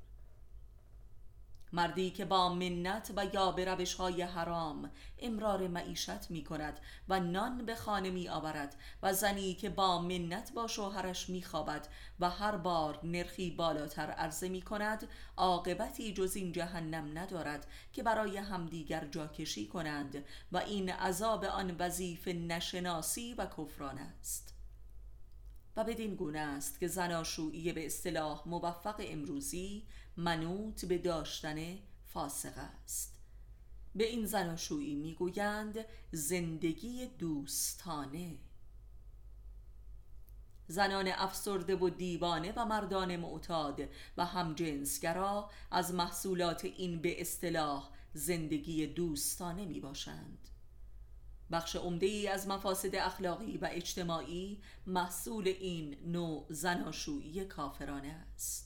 مردی که با منت و یا به روش های حرام امرار معیشت می کند و نان به خانه می آورد و زنی که با منت با شوهرش می خوابد و هر بار نرخی بالاتر عرضه می کند عاقبتی جز این جهنم ندارد که برای همدیگر جاکشی کنند و این عذاب آن وظیفه نشناسی و کفران است. و بدین گونه است که زناشویی به اصطلاح موفق امروزی منوط به داشتن فاسق است. به این زناشویی می‌گویند زندگی دوستانه. زنان افسرده و دیوانه و مردان معتاد و همجنسگرا از محصولات این به اصطلاح زندگی دوستانه می باشند بخش عمده ای از مفاسد اخلاقی و اجتماعی محصول این نوع زناشویی کافرانه است.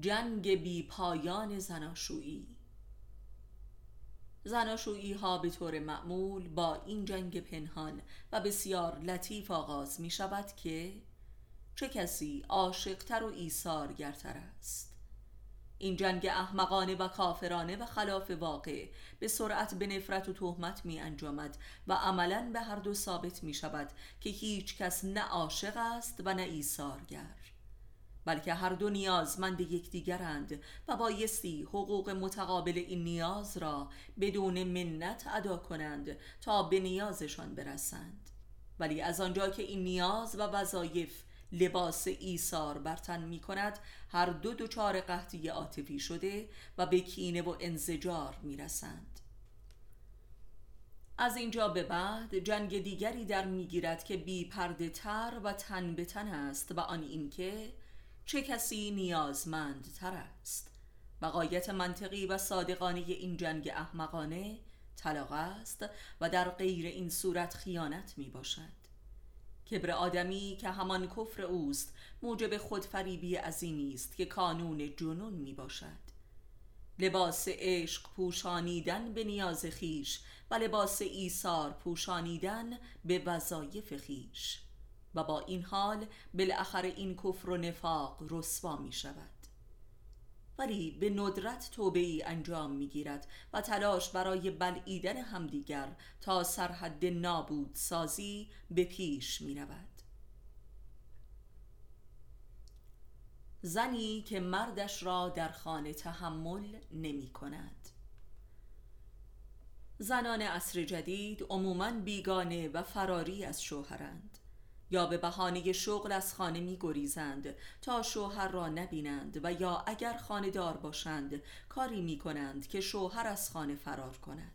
جنگ بی پایان زناشویی. زناشویی ها به طور معمول با این جنگ پنهان و بسیار لطیف آغاز می شود که چه کسی عاشقتر و ایثارگرتر است. این جنگ احمقانه و کافرانه و خلاف واقع به سرعت به نفرت و تهمت می انجامد و عملا به هر دو ثابت می شود که هیچ کس نه عاشق است و نه ایثارگر. بلکه هر دو نیازمند یکدیگرند. و بایستی حقوق متقابل این نیاز را بدون منت ادا کنند تا به نیازشان برسند. ولی از آنجا که این نیاز و وظایف لباس ایثار بر تن می کند هر دو دچار قحطی عاطفی شده و به کینه و انزجار می رسند از اینجا به بعد جنگ دیگری در می‌گیرد که بی پرده تر و تن به تن است و آن اینکه چه کسی نیازمند تر است؟ بقایت منطقی و صادقانه این جنگ احمقانه طلاق است و در غیر این صورت خیانت می باشد کبر آدمی که همان کفر اوست موجب خودفریبی عظیمی است که کانون جنون می باشد لباس عشق پوشانیدن به نیاز خیش و لباس ایثار پوشانیدن به وظایف خیش. و با این حال بالاخره این کفر و نفاق رسوا می شود ولی به ندرت توبه ای انجام می گیرد و تلاش برای بلعیدن همدیگر تا سرحد نابود سازی به پیش می رود زنی که مردش را در خانه تحمل نمی کند. زنان عصر جدید عموما بیگانه و فراری از شوهرند. یا به بهانه شغل از خانه می گریزند تا شوهر را نبینند و یا اگر خانه دار باشند کاری می کنند که شوهر از خانه فرار کند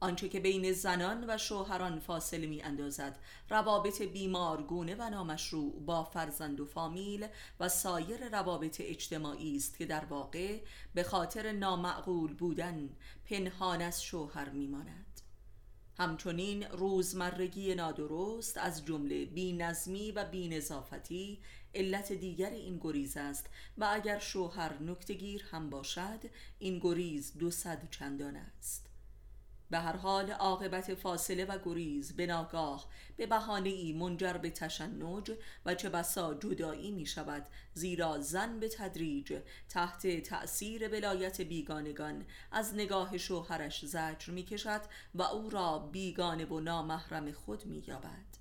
آنچه که بین زنان و شوهران فاصله می اندازد روابط بیمارگونه و نامشروع با فرزند و فامیل و سایر روابط اجتماعی است که در واقع به خاطر نامعقول بودن پنهان از شوهر می ماند. همچنین روزمرگی نادرست از جمله بینظمی و بینظافتی علت دیگر این گریز است و اگر شوهر نکتگیر هم باشد این گریز دو صد چندان است. به هر حال عاقبت فاصله و گریز به ناگاه به بهانه ای منجر به تشنج و چه بسا جدایی می شود زیرا زن به تدریج تحت تأثیر ولایت بیگانگان از نگاه شوهرش زجر می کشد و او را بیگانه و نامحرم خود می یابد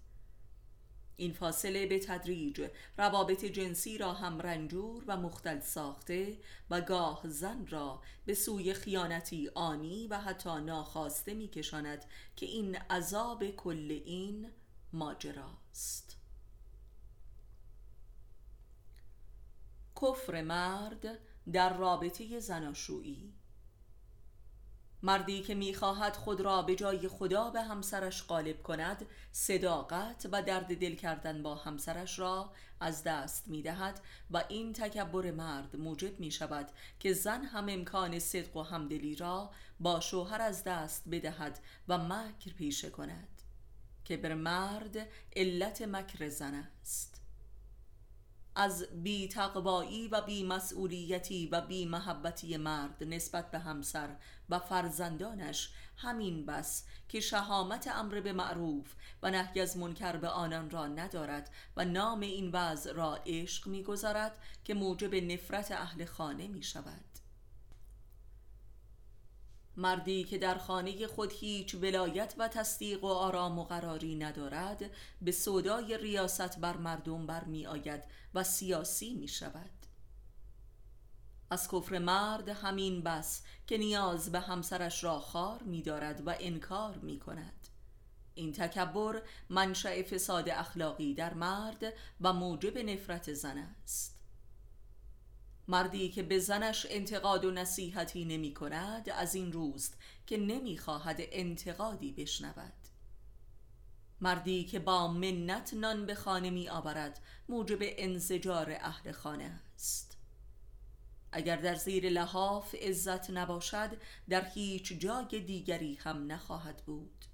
این فاصله به تدریج روابط جنسی را هم رنجور و مختل ساخته و گاه زن را به سوی خیانتی آنی و حتی ناخواسته می کشاند که این عذاب کل این ماجراست. کفر مرد در رابطه زناشویی مردی که می‌خواهد خود را به جای خدا به همسرش غالب کند صداقت و درد دل کردن با همسرش را از دست می‌دهد و این تکبر مرد موجب می شود که زن هم امکان صدق و همدلی را با شوهر از دست بدهد و مکر پیشه کند. کبر مرد علت مکر زن است. از بی تقوایی و بی مسئولیتی و بی محبتی مرد نسبت به همسر و فرزندانش همین بس که شهامت امر به معروف و نهی از منکر به آنان را ندارد و نام این وضع را عشق می‌گذارد که موجب نفرت اهل خانه می شود مردی که در خانه خود هیچ ولایت و تصدیق و آرام و قراری ندارد به صدای ریاست بر مردم برمی آید و سیاسی می شود از کفر مرد همین بس که نیاز به همسرش را خار می دارد و انکار می کند این تکبر منشأ فساد اخلاقی در مرد و موجب نفرت زن است. مردی که به زنش انتقاد و نصیحتی نمی کند از این روست که نمی خواهد انتقادی بشنود. مردی که با منت نان به خانه می آورد موجب انزجار اهل خانه است. اگر در زیر لحاف عزت نباشد در هیچ جای دیگری هم نخواهد بود.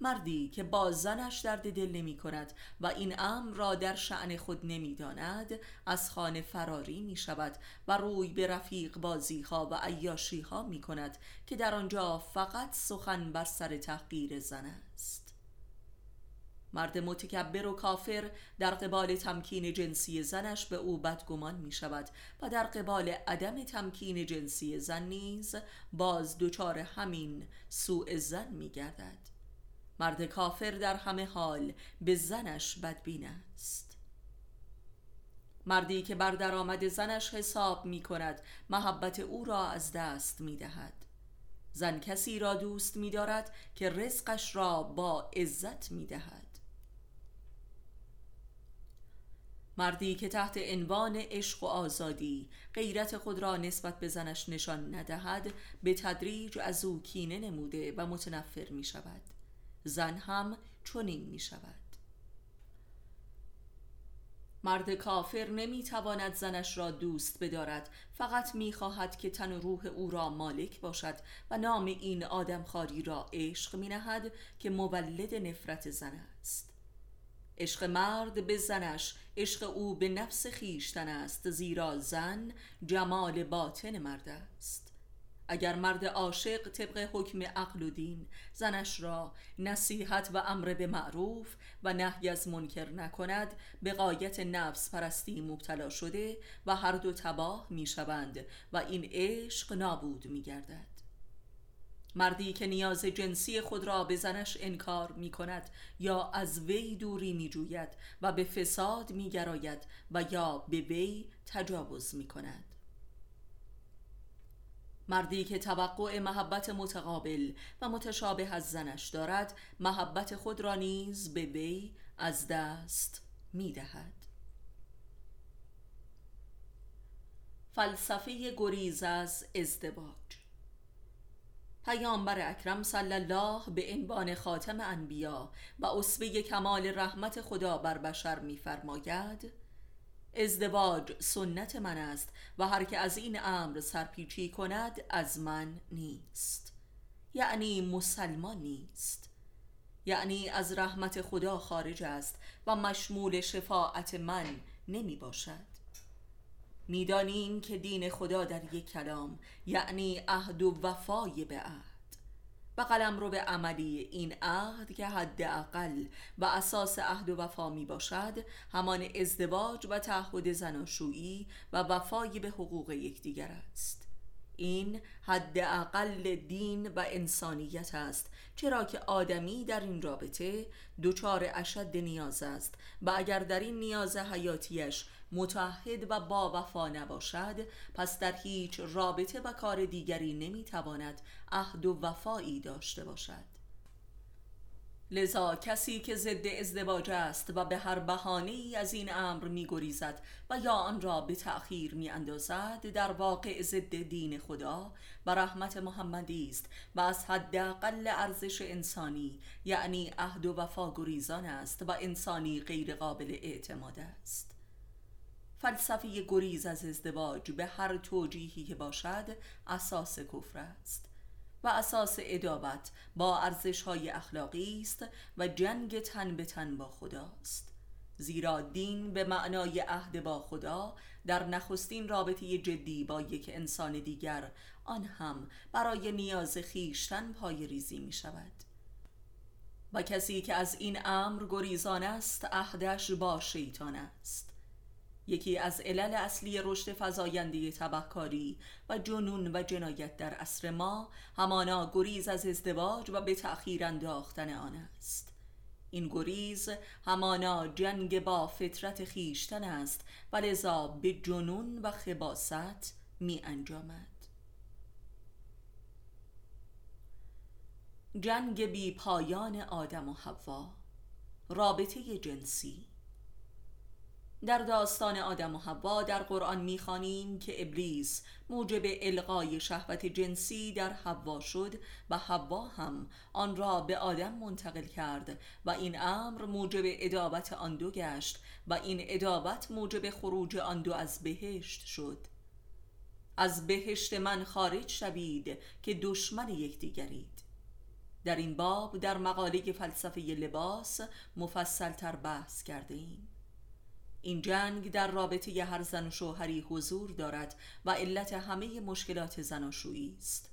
مردی که با زنش درد دل نمی کند و این امر را در شعن خود نمی داند از خانه فراری می شود و روی به رفیق بازی ها و عیاشی ها می کند که در آنجا فقط سخن بر سر تحقیر زن است. مرد متکبر و کافر در قبال تمکین جنسی زنش به او بدگمان می شود و در قبال عدم تمکین جنسی زن نیز باز دچار همین سوء زن می گردد مرد کافر در همه حال به زنش بدبین است. مردی که بر درآمد زنش حساب می کند محبت او را از دست می دهد زن کسی را دوست می دارد که رزقش را با عزت می دهد مردی که تحت عنوان عشق و آزادی غیرت خود را نسبت به زنش نشان ندهد به تدریج از او کینه نموده و متنفر می شود. زن هم چنین می شود. مرد کافر نمی تواند زنش را دوست بدارد. فقط می خواهد که تن و روح او را مالک باشد و نام این آدم خاری را عشق می نهد که مولد نفرت زن است. عشق مرد به زنش عشق او به نفس خیشتن است زیرا زن جمال باطن مرد است. اگر مرد عاشق طبق حکم عقل و دین زنش را نصیحت و امر به معروف و نهی از منکر نکند به قایت نفس پرستی مبتلا شده و هر دو تباه می شوند و این عشق نابود می گردد مردی که نیاز جنسی خود را به زنش انکار می کند یا از وی دوری می جوید و به فساد می گراید و یا به وی تجاوز می کند مردی که توقع محبت متقابل و متشابه از زنش دارد محبت خود را نیز به وی از دست می دهد فلسفه گریز از ازدواج پیامبر اکرم صلی الله به عنوان خاتم انبیا و اصبه کمال رحمت خدا بر بشر می‌فرماید ازدواج سنت من است و هر که از این امر سرپیچی کند از من نیست. یعنی مسلمان نیست. یعنی از رحمت خدا خارج است و مشمول شفاعت من نمی باشد می‌دانیم که دین خدا در یک کلام یعنی عهد و وفای به عهد. و قلم رو به عملی این عهد که حد اقل و اساس عهد و وفا می باشد همان ازدواج و تعهد زناشویی و وفای به حقوق یکدیگر است. این حد اقل دین و انسانیت است چرا که آدمی در این رابطه دچار اشد نیاز است و اگر در این نیاز حیاتیش متحد و با وفا نباشد پس در هیچ رابطه و کار دیگری نمی‌تواند عهد و وفایی داشته باشد. لذا کسی که ضد ازدواج است و به هر بهانه ای از این امر می گریزد و یا آن را به تأخیر می اندازد در واقع ضد دین خدا و رحمت محمدی است و از حداقل ارزش انسانی یعنی عهد و وفا گریزان است و انسانی غیر قابل اعتماد است. فلسفه گریز از ازدواج به هر توجیهی که باشد اساس کفر است و اساس ادابت با ارزش های اخلاقی است و جنگ تن به تن با خداست زیرا دین به معنای عهد با خدا در نخستین رابطه جدی با یک انسان دیگر آن هم برای نیاز خیشتن پای ریزی می شود و کسی که از این امر گریزان است عهدش با شیطان است. یکی از علل اصلی رشد فزاینده تبهکاری و جنون و جنایت در عصر ما همانا گریز از ازدواج و به تأخیر انداختن آن است. این گریز همانا جنگ با فطرت خیشتن است و لذا به جنون و خباست می انجامد. جنگ بی پایان آدم و حوا رابطه جنسی. در داستان آدم و حوا در قرآن می‌خوانیم که ابلیس موجب القای شهوت جنسی در حوا شد و حوا هم آن را به آدم منتقل کرد و این امر موجب ادابت آن دو گشت و این ادابت موجب خروج آن دو از بهشت شد. از بهشت من خارج شوید که دشمن یکدیگرید. در این باب در مقاله فلسفه لباس مفصل تر بحث کرده ایم این جنگ در رابطه هر زن و شوهری حضور دارد و علت همه مشکلات زناشویی است.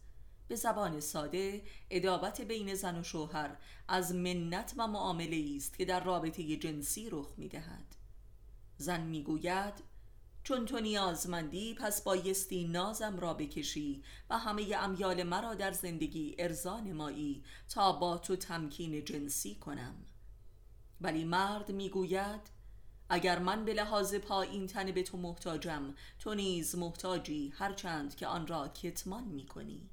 به زبان ساده ادابت بین زن و شوهر از منت و معامله است که در رابطه جنسی رخ می دهد زن می گوید چون تو نیازمندی پس بایستی نازم را بکشی و همه امیال مرا در زندگی ارزان مایی تا با تو تمکین جنسی کنم. ولی مرد می‌گوید اگر من به لحاظ پایین تن به تو محتاجم تو نیز محتاجی هرچند که آن را کتمان می کنی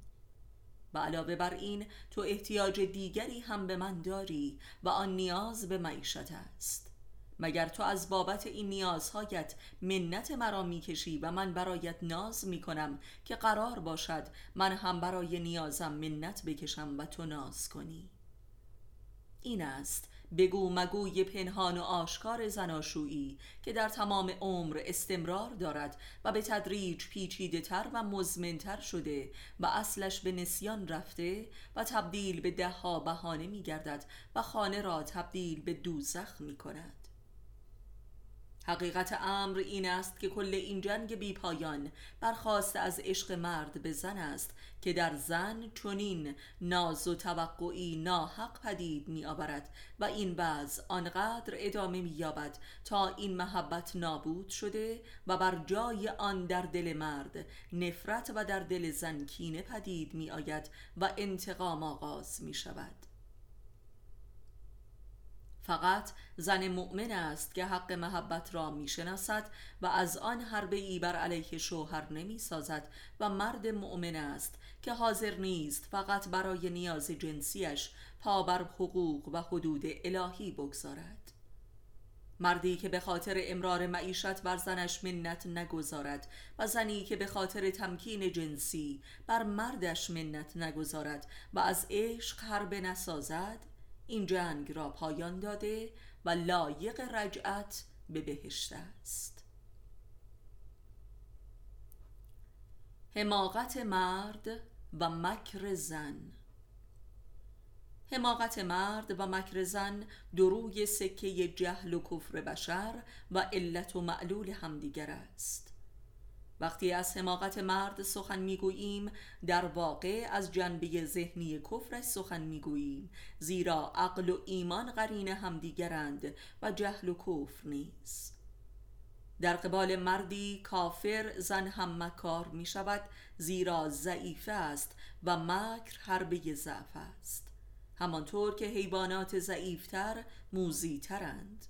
و علاوه بر این تو احتیاج دیگری هم به من داری و آن نیاز به معیشت است. مگر تو از بابت این نیازهایت منت مرا می‌کشی و من برایت ناز می‌کنم که قرار باشد من هم برای نیازم منت بکشم و تو ناز کنی؟ این است بگو مگوی پنهان و آشکار زناشویی که در تمام عمر استمرار دارد و به تدریج پیچیده تر و مزمنتر شده و اصلش به نسیان رفته و تبدیل به دهها بهانه می گردد و خانه را تبدیل به دوزخ می کند حقیقت امر این است که کل این جنگ بی پایان برخواست از عشق مرد به زن است که در زن چنین ناز و توقعی ناحق پدید می آورد و این بعض آنقدر ادامه می یابد تا این محبت نابود شده و بر جای آن در دل مرد نفرت و در دل زن کینه پدید می آید و انتقام آغاز می شود فقط زن مؤمن است که حق محبت را می‌شناسد و از آن حربه ای بر علیه شوهر نمی سازد و مرد مؤمن است که حاضر نیست فقط برای نیاز جنسیش پا بر حقوق و حدود الهی بگذارد. مردی که به خاطر امرار معیشت بر زنش منت نگذارد و زنی که به خاطر تمکین جنسی بر مردش منت نگذارد و از عشق حربه نسازد این جنگ را پایان داده و لایق رجعت به بهشت است. حماقت مرد و مکر زن. حماقت مرد و مکر زن دروی سکه جهل و کفر بشر و علت و معلول همدیگر است. وقتی از حماقت مرد سخن می‌گوییم در واقع از جنبه ذهنی کفرش سخن می‌گوییم. زیرا عقل و ایمان قرین همدیگرند و جهل و کفر نیست. در قبال مردی کافر زن هم مکار می شود زیرا ضعیفه است و مکر حربه ضعف است. همانطور که حیوانات ضعیفتر موزیترند.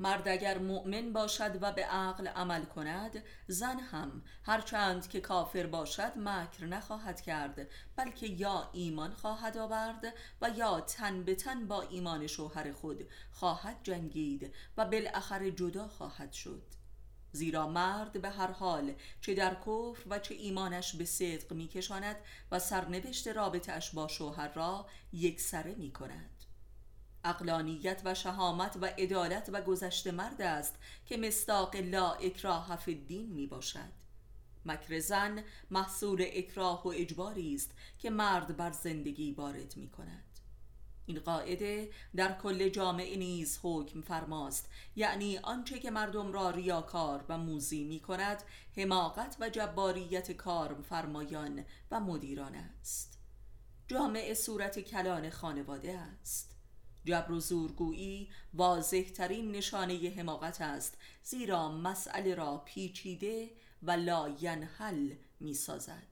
مرد اگر مؤمن باشد و به عقل عمل کند زن هم. هرچند که کافر باشد مکر نخواهد کرد بلکه یا ایمان خواهد آورد و یا تن به تن با ایمان شوهر خود خواهد جنگید و بالاخره جدا خواهد شد. زیرا مرد به هر حال چه در کفر و چه ایمانش به صدق میکشاند و سرنوشت رابطش با شوهر را یکسره می کند اقلانیت و شهامت و عدالت و گذشت مرد است که مستاق لا اکراه فی الدین می باشد. مکر زن محصول اکراه و اجباری است که مرد بر زندگی وارد می کند. این قاعده در کل جامعه نیز حکم فرماست یعنی آنچه که مردم را ریاکار و موزی می کند حماقت و جباریت کار فرمایان و مدیران است. جامعه صورت کلان خانواده است. جبر و زورگویی واضح ترین نشانه حماقت است زیرا مسئله را پیچیده و لا ینحل می سازد